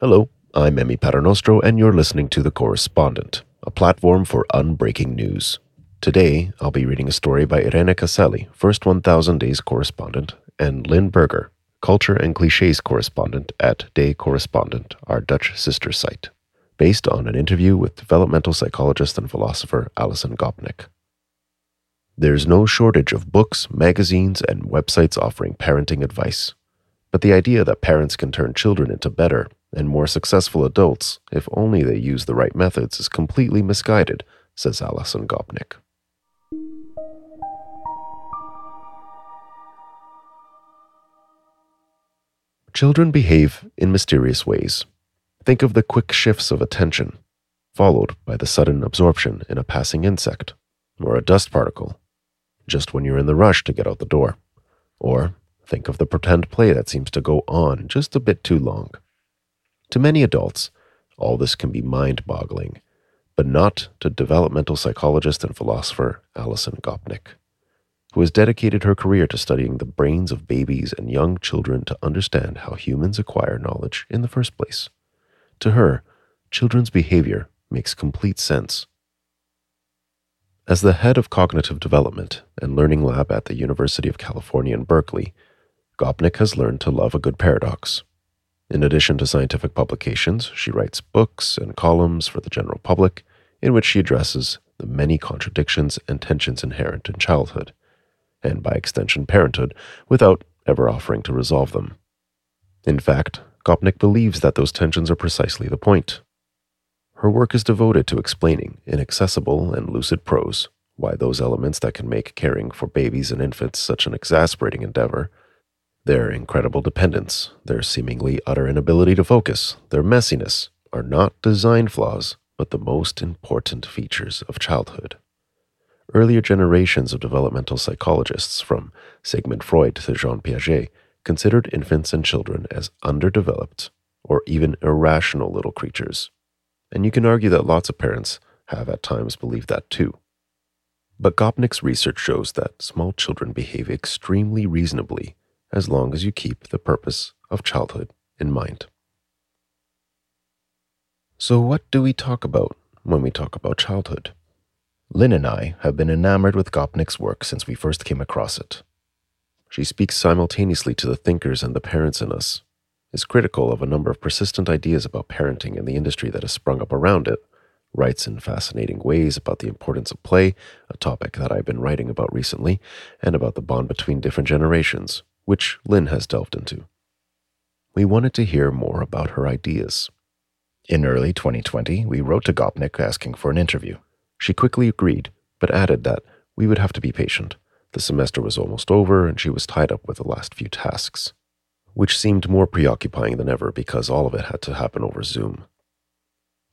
Hello, I'm Emi Paternostro, and you're listening to The Correspondent, a platform for unbreaking news. Today, I'll be reading a story by Irene Caselli, first 1000 Days correspondent, and Lynn Berger, culture and cliches correspondent at De Correspondent, our Dutch sister site, based on an interview with developmental psychologist and philosopher Alison Gopnik. There's no shortage of books, magazines, and websites offering parenting advice. But the idea that parents can turn children into better and more successful adults if only they use the right methods is completely misguided, says Alison Gopnik. Children behave in mysterious ways. Think of the quick shifts of attention, followed by the sudden absorption in a passing insect or a dust particle, just when you're in the rush to get out the door. Or think of the pretend play that seems to go on just a bit too long. To many adults, all this can be mind boggling, but not to developmental psychologist and philosopher Alison Gopnik, who has dedicated her career to studying the brains of babies and young children to understand how humans acquire knowledge in the first place. To her, children's behavior makes complete sense. As the head of cognitive development and learning lab at the University of California in Berkeley, Gopnik has learned to love a good paradox. In addition to scientific publications, she writes books and columns for the general public in which she addresses the many contradictions and tensions inherent in childhood, and by extension, parenthood, without ever offering to resolve them. In fact, Gopnik believes that those tensions are precisely the point. Her work is devoted to explaining, in accessible and lucid prose, why those elements that can make caring for babies and infants such an exasperating endeavor their incredible dependence, their seemingly utter inability to focus, their messiness are not design flaws, but the most important features of childhood. Earlier generations of developmental psychologists, from Sigmund Freud to Jean Piaget, considered infants and children as underdeveloped or even irrational little creatures. And you can argue that lots of parents have at times believed that too. But Gopnik's research shows that small children behave extremely reasonably as long as you keep the purpose of childhood in mind. So, what do we talk about when we talk about childhood? Lynn and I have been enamored with Gopnik's work since we first came across it. She speaks simultaneously to the thinkers and the parents in us, is critical of a number of persistent ideas about parenting and the industry that has sprung up around it, writes in fascinating ways about the importance of play, a topic that I've been writing about recently, and about the bond between different generations, which Lynn has delved into. We wanted to hear more about her ideas. In early 2020, we wrote to Gopnik asking for an interview. She quickly agreed, but added that we would have to be patient. The semester was almost over, and she was tied up with the last few tasks, which seemed more preoccupying than ever because all of it had to happen over Zoom.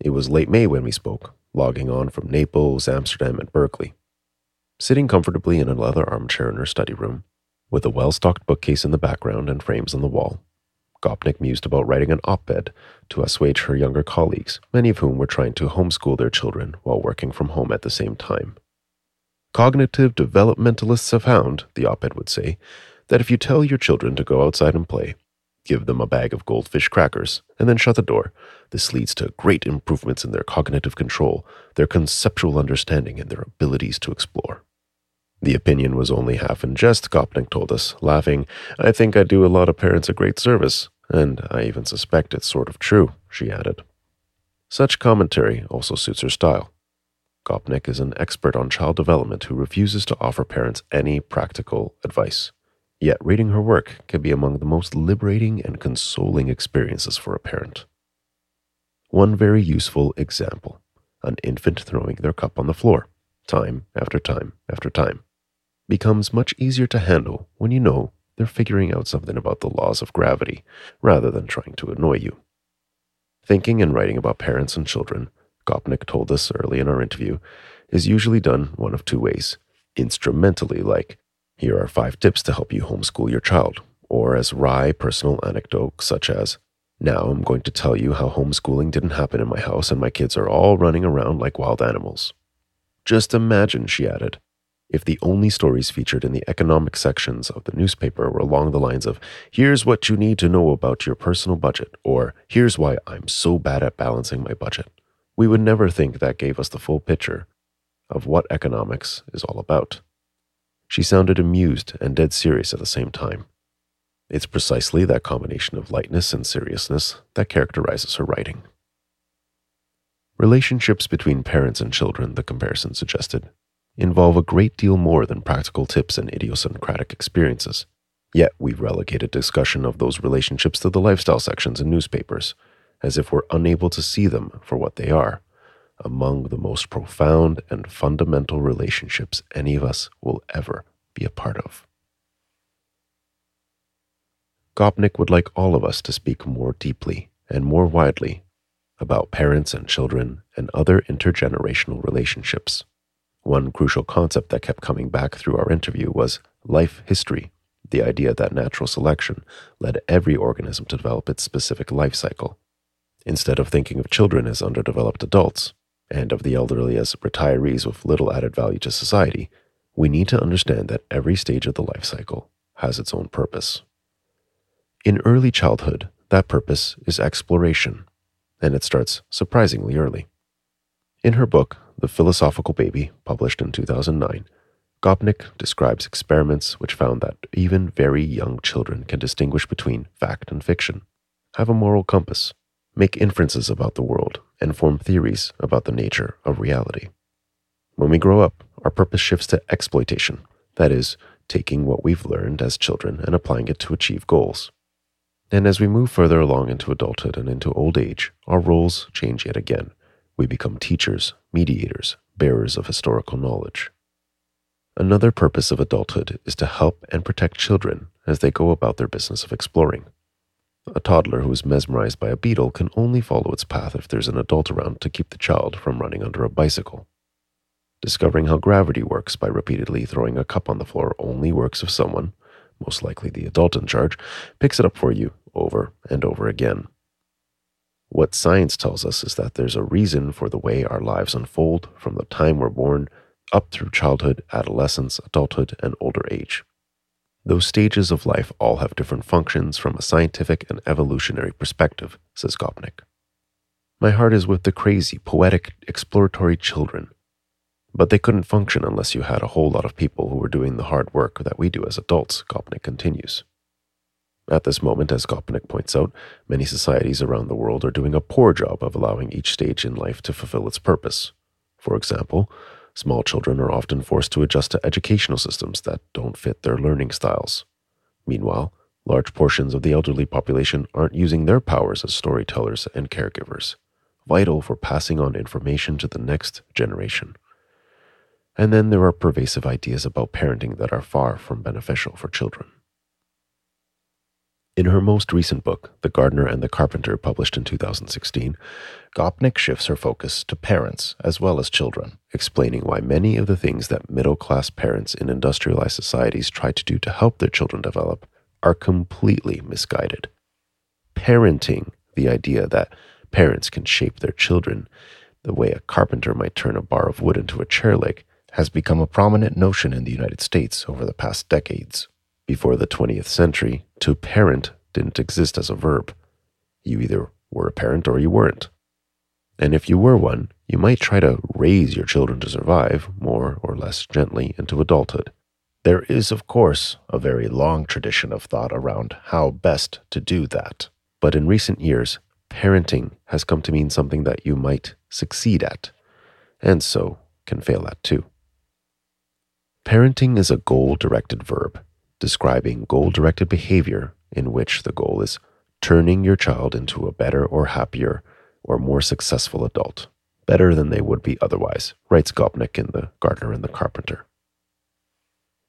It was late May when we spoke, logging on from Naples, Amsterdam, and Berkeley. Sitting comfortably in a leather armchair in her study room, with a well stocked bookcase in the background and frames on the wall. Gopnik mused about writing an op ed to assuage her younger colleagues, many of whom were trying to homeschool their children while working from home at the same time. Cognitive developmentalists have found, the op ed would say, that if you tell your children to go outside and play, give them a bag of goldfish crackers, and then shut the door, this leads to great improvements in their cognitive control, their conceptual understanding, and their abilities to explore. The opinion was only half in jest, Gopnik told us, laughing. I think I do a lot of parents a great service, and I even suspect it's sort of true, she added. Such commentary also suits her style. Gopnik is an expert on child development who refuses to offer parents any practical advice. Yet reading her work can be among the most liberating and consoling experiences for a parent. One very useful example an infant throwing their cup on the floor, time after time after time becomes much easier to handle when you know they're figuring out something about the laws of gravity rather than trying to annoy you. Thinking and writing about parents and children, Gopnik told us early in our interview, is usually done one of two ways instrumentally, like, here are five tips to help you homeschool your child, or as wry personal anecdotes such as, now I'm going to tell you how homeschooling didn't happen in my house and my kids are all running around like wild animals. Just imagine, she added, if the only stories featured in the economic sections of the newspaper were along the lines of, here's what you need to know about your personal budget, or here's why I'm so bad at balancing my budget, we would never think that gave us the full picture of what economics is all about. She sounded amused and dead serious at the same time. It's precisely that combination of lightness and seriousness that characterizes her writing. Relationships between parents and children, the comparison suggested, involve a great deal more than practical tips and idiosyncratic experiences. Yet we've relegated discussion of those relationships to the lifestyle sections in newspapers, as if we're unable to see them for what they are among the most profound and fundamental relationships any of us will ever be a part of. Gopnik would like all of us to speak more deeply and more widely about parents and children and other intergenerational relationships. One crucial concept that kept coming back through our interview was life history, the idea that natural selection led every organism to develop its specific life cycle. Instead of thinking of children as underdeveloped adults, and of the elderly as retirees with little added value to society, we need to understand that every stage of the life cycle has its own purpose. In early childhood, that purpose is exploration, and it starts surprisingly early. In her book, The Philosophical Baby, published in 2009, Gopnik describes experiments which found that even very young children can distinguish between fact and fiction, have a moral compass, make inferences about the world, and form theories about the nature of reality. When we grow up, our purpose shifts to exploitation, that is, taking what we've learned as children and applying it to achieve goals. And as we move further along into adulthood and into old age, our roles change yet again. We become teachers, mediators, bearers of historical knowledge. Another purpose of adulthood is to help and protect children as they go about their business of exploring. A toddler who is mesmerized by a beetle can only follow its path if there's an adult around to keep the child from running under a bicycle. Discovering how gravity works by repeatedly throwing a cup on the floor only works if someone, most likely the adult in charge, picks it up for you over and over again. What science tells us is that there's a reason for the way our lives unfold from the time we're born up through childhood, adolescence, adulthood, and older age. Those stages of life all have different functions from a scientific and evolutionary perspective, says Gopnik. My heart is with the crazy, poetic, exploratory children. But they couldn't function unless you had a whole lot of people who were doing the hard work that we do as adults, Gopnik continues. At this moment, as Gopnik points out, many societies around the world are doing a poor job of allowing each stage in life to fulfill its purpose. For example, Small children are often forced to adjust to educational systems that don't fit their learning styles. Meanwhile, large portions of the elderly population aren't using their powers as storytellers and caregivers, vital for passing on information to the next generation. And then there are pervasive ideas about parenting that are far from beneficial for children. In her most recent book, The Gardener and the Carpenter, published in 2016, Gopnik shifts her focus to parents as well as children, explaining why many of the things that middle class parents in industrialized societies try to do to help their children develop are completely misguided. Parenting, the idea that parents can shape their children the way a carpenter might turn a bar of wood into a chair leg, has become a prominent notion in the United States over the past decades. Before the 20th century, to parent didn't exist as a verb. You either were a parent or you weren't. And if you were one, you might try to raise your children to survive, more or less gently, into adulthood. There is, of course, a very long tradition of thought around how best to do that. But in recent years, parenting has come to mean something that you might succeed at, and so can fail at too. Parenting is a goal directed verb describing goal directed behavior in which the goal is turning your child into a better or happier or more successful adult, better than they would be otherwise, writes Gopnik in The Gardener and the Carpenter.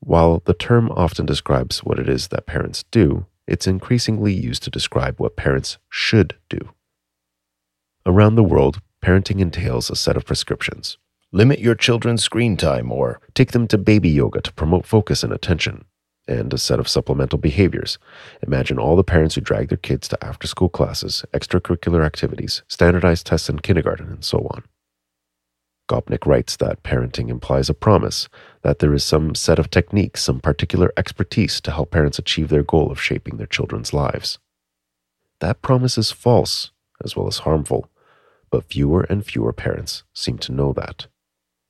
While the term often describes what it is that parents do, it's increasingly used to describe what parents should do. Around the world, parenting entails a set of prescriptions. Limit your children's screen time or take them to baby yoga to promote focus and attention and a set of supplemental behaviors. Imagine all the parents who drag their kids to after school classes, extracurricular activities, standardized tests in kindergarten, and so on. Gopnik writes that parenting implies a promise that there is some set of techniques, some particular expertise to help parents achieve their goal of shaping their children's lives. That promise is false as well as harmful, but fewer and fewer parents seem to know that.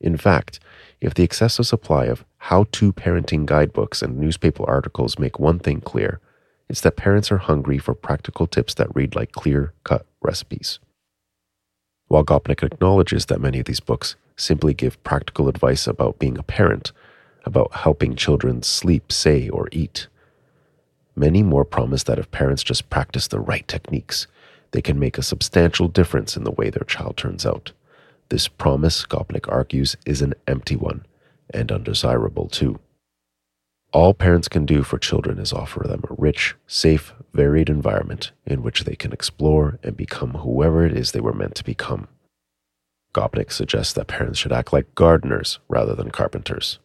In fact, if the excessive supply of how to parenting guidebooks and newspaper articles make one thing clear, it's that parents are hungry for practical tips that read like clear cut recipes. While Gopnik acknowledges that many of these books simply give practical advice about being a parent, about helping children sleep, say, or eat, many more promise that if parents just practice the right techniques, they can make a substantial difference in the way their child turns out. This promise, Gopnik argues, is an empty one and undesirable too. All parents can do for children is offer them a rich, safe, varied environment in which they can explore and become whoever it is they were meant to become. Gopnik suggests that parents should act like gardeners rather than carpenters.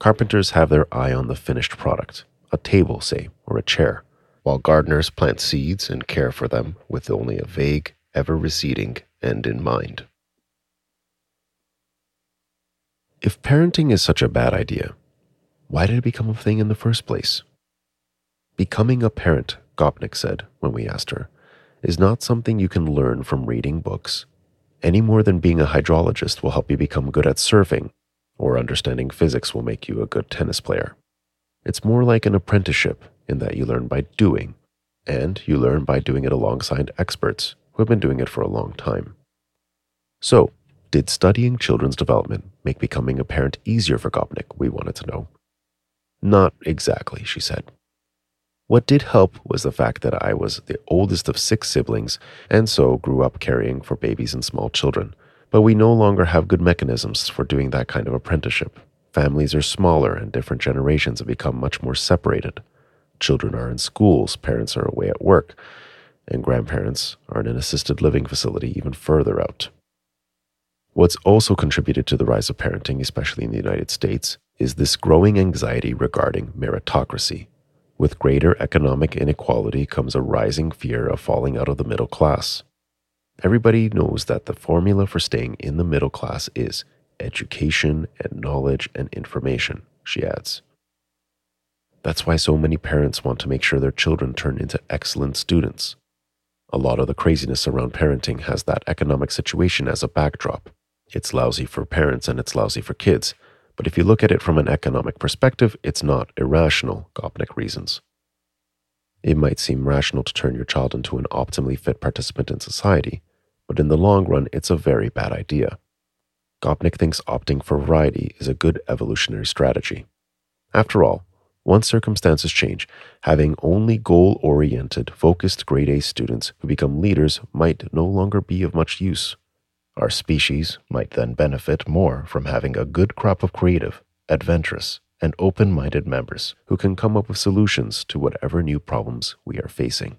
Carpenters have their eye on the finished product, a table, say, or a chair, while gardeners plant seeds and care for them with only a vague, ever receding end in mind. If parenting is such a bad idea, why did it become a thing in the first place? Becoming a parent, Gopnik said when we asked her, is not something you can learn from reading books, any more than being a hydrologist will help you become good at surfing, or understanding physics will make you a good tennis player. It's more like an apprenticeship in that you learn by doing, and you learn by doing it alongside experts who have been doing it for a long time. So, did studying children's development make becoming a parent easier for Gopnik? We wanted to know. Not exactly, she said. What did help was the fact that I was the oldest of six siblings and so grew up caring for babies and small children. But we no longer have good mechanisms for doing that kind of apprenticeship. Families are smaller and different generations have become much more separated. Children are in schools, parents are away at work, and grandparents are in an assisted living facility even further out. What's also contributed to the rise of parenting, especially in the United States, is this growing anxiety regarding meritocracy. With greater economic inequality comes a rising fear of falling out of the middle class. Everybody knows that the formula for staying in the middle class is education and knowledge and information, she adds. That's why so many parents want to make sure their children turn into excellent students. A lot of the craziness around parenting has that economic situation as a backdrop. It's lousy for parents and it's lousy for kids, but if you look at it from an economic perspective, it's not irrational, Gopnik reasons. It might seem rational to turn your child into an optimally fit participant in society, but in the long run, it's a very bad idea. Gopnik thinks opting for variety is a good evolutionary strategy. After all, once circumstances change, having only goal oriented, focused grade A students who become leaders might no longer be of much use. Our species might then benefit more from having a good crop of creative, adventurous, and open minded members who can come up with solutions to whatever new problems we are facing.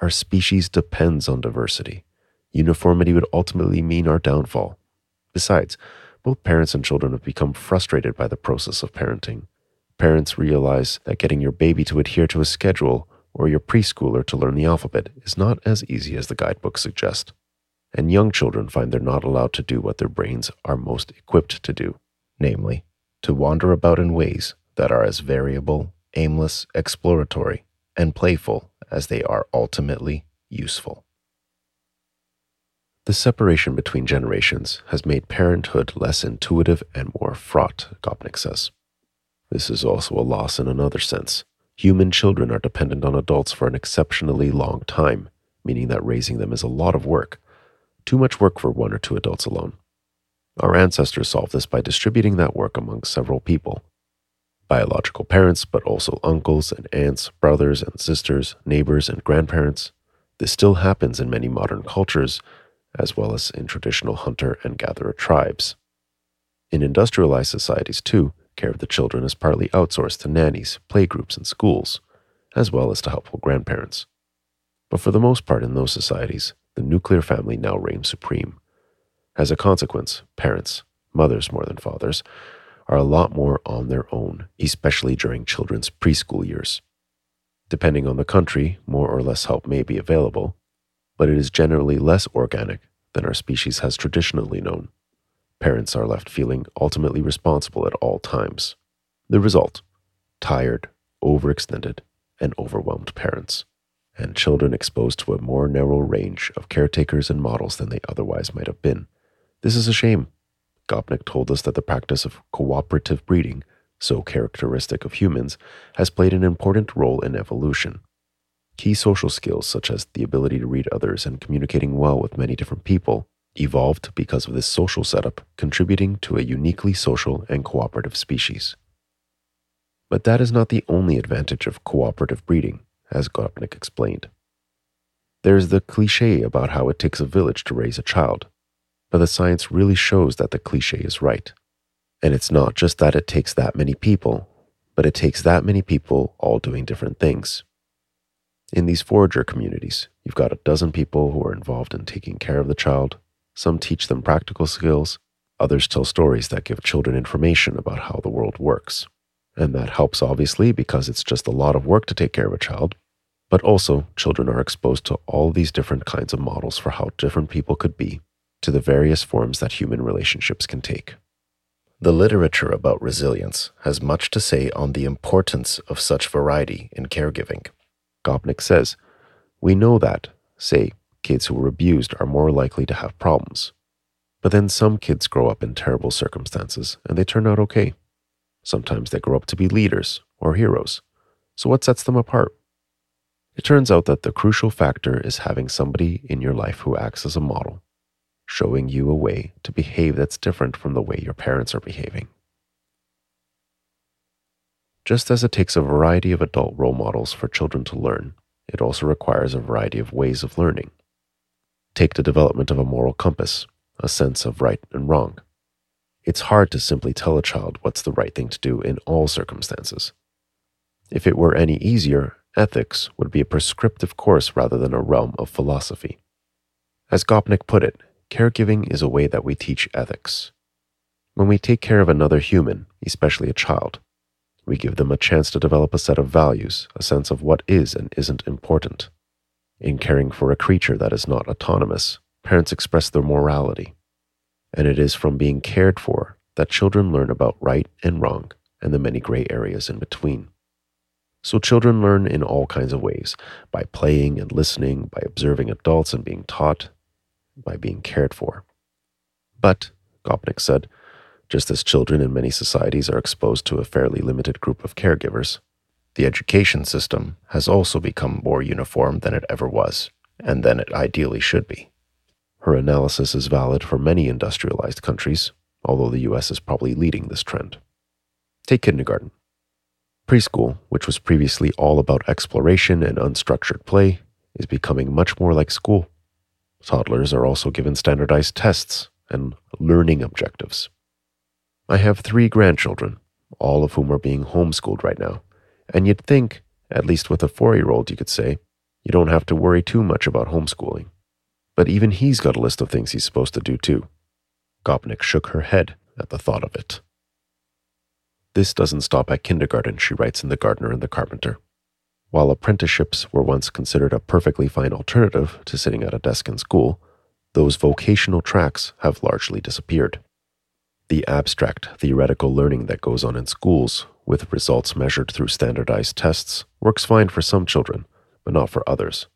Our species depends on diversity. Uniformity would ultimately mean our downfall. Besides, both parents and children have become frustrated by the process of parenting. Parents realize that getting your baby to adhere to a schedule or your preschooler to learn the alphabet is not as easy as the guidebooks suggest and young children find they're not allowed to do what their brains are most equipped to do, namely, to wander about in ways that are as variable, aimless, exploratory, and playful as they are ultimately useful. The separation between generations has made parenthood less intuitive and more fraught, Gopnik says. This is also a loss in another sense. Human children are dependent on adults for an exceptionally long time, meaning that raising them is a lot of work too much work for one or two adults alone. Our ancestors solved this by distributing that work among several people biological parents, but also uncles and aunts, brothers and sisters, neighbors and grandparents. This still happens in many modern cultures, as well as in traditional hunter and gatherer tribes. In industrialized societies, too, care of the children is partly outsourced to nannies, playgroups, and schools, as well as to helpful grandparents. But for the most part, in those societies, the nuclear family now reigns supreme. As a consequence, parents, mothers more than fathers, are a lot more on their own, especially during children's preschool years. Depending on the country, more or less help may be available, but it is generally less organic than our species has traditionally known. Parents are left feeling ultimately responsible at all times. The result tired, overextended, and overwhelmed parents, and children exposed to a more narrow range of caretakers and models than they otherwise might have been. This is a shame. Gopnik told us that the practice of cooperative breeding, so characteristic of humans, has played an important role in evolution. Key social skills, such as the ability to read others and communicating well with many different people, evolved because of this social setup, contributing to a uniquely social and cooperative species. But that is not the only advantage of cooperative breeding, as Gopnik explained. There's the cliche about how it takes a village to raise a child, but the science really shows that the cliche is right. And it's not just that it takes that many people, but it takes that many people all doing different things. In these forager communities, you've got a dozen people who are involved in taking care of the child, some teach them practical skills, others tell stories that give children information about how the world works. And that helps, obviously, because it's just a lot of work to take care of a child. But also, children are exposed to all these different kinds of models for how different people could be, to the various forms that human relationships can take. The literature about resilience has much to say on the importance of such variety in caregiving. Gopnik says, We know that, say, kids who were abused are more likely to have problems. But then some kids grow up in terrible circumstances and they turn out okay. Sometimes they grow up to be leaders or heroes. So, what sets them apart? It turns out that the crucial factor is having somebody in your life who acts as a model, showing you a way to behave that's different from the way your parents are behaving. Just as it takes a variety of adult role models for children to learn, it also requires a variety of ways of learning. Take the development of a moral compass, a sense of right and wrong. It's hard to simply tell a child what's the right thing to do in all circumstances. If it were any easier, ethics would be a prescriptive course rather than a realm of philosophy. As Gopnik put it, caregiving is a way that we teach ethics. When we take care of another human, especially a child, we give them a chance to develop a set of values, a sense of what is and isn't important. In caring for a creature that is not autonomous, parents express their morality. And it is from being cared for that children learn about right and wrong and the many gray areas in between. So children learn in all kinds of ways by playing and listening, by observing adults and being taught, by being cared for. But, Gopnik said, just as children in many societies are exposed to a fairly limited group of caregivers, the education system has also become more uniform than it ever was, and than it ideally should be. Her analysis is valid for many industrialized countries, although the US is probably leading this trend. Take kindergarten. Preschool, which was previously all about exploration and unstructured play, is becoming much more like school. Toddlers are also given standardized tests and learning objectives. I have three grandchildren, all of whom are being homeschooled right now, and you'd think, at least with a four year old, you could say, you don't have to worry too much about homeschooling. But even he's got a list of things he's supposed to do too. Gopnik shook her head at the thought of it. This doesn't stop at kindergarten, she writes in The Gardener and the Carpenter. While apprenticeships were once considered a perfectly fine alternative to sitting at a desk in school, those vocational tracks have largely disappeared. The abstract, theoretical learning that goes on in schools with results measured through standardized tests, works fine for some children, but not for others.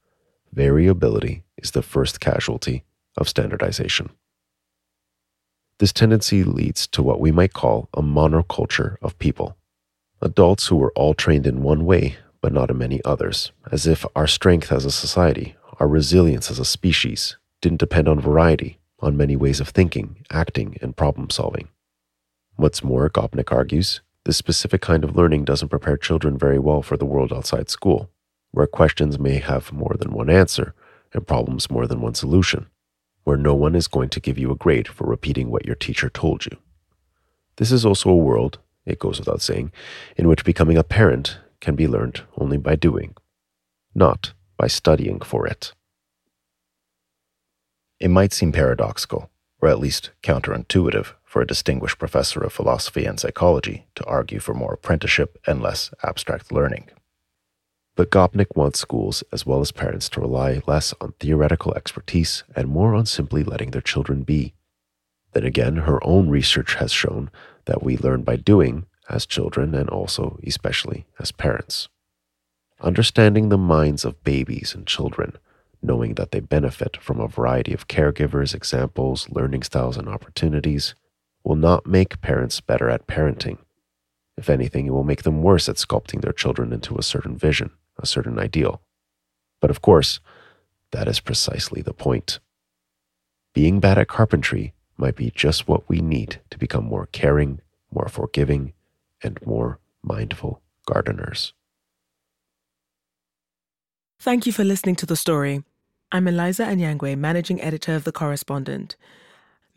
Variability is the first casualty of standardization. This tendency leads to what we might call a monoculture of people. Adults who were all trained in one way, but not in many others, as if our strength as a society, our resilience as a species, didn't depend on variety, on many ways of thinking, acting, and problem solving. What's more, Gopnik argues, this specific kind of learning doesn't prepare children very well for the world outside school, where questions may have more than one answer and problems more than one solution, where no one is going to give you a grade for repeating what your teacher told you. This is also a world, it goes without saying, in which becoming a parent can be learned only by doing, not by studying for it. It might seem paradoxical, or at least counterintuitive, for a distinguished professor of philosophy and psychology to argue for more apprenticeship and less abstract learning. But Gopnik wants schools as well as parents to rely less on theoretical expertise and more on simply letting their children be. Then again, her own research has shown that we learn by doing as children and also, especially, as parents. Understanding the minds of babies and children, knowing that they benefit from a variety of caregivers, examples, learning styles, and opportunities, will not make parents better at parenting. If anything, it will make them worse at sculpting their children into a certain vision, a certain ideal. But of course, that is precisely the point. Being bad at carpentry might be just what we need to become more caring, more forgiving, and more mindful gardeners. Thank you for listening to the story. I'm Eliza Anyangwe, managing editor of The Correspondent.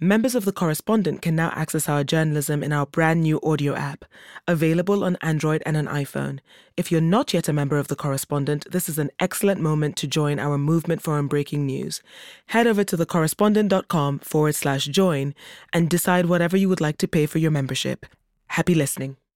Members of The Correspondent can now access our journalism in our brand new audio app, available on Android and an iPhone. If you're not yet a member of The Correspondent, this is an excellent moment to join our movement for unbreaking news. Head over to thecorrespondent.com forward slash join and decide whatever you would like to pay for your membership. Happy listening.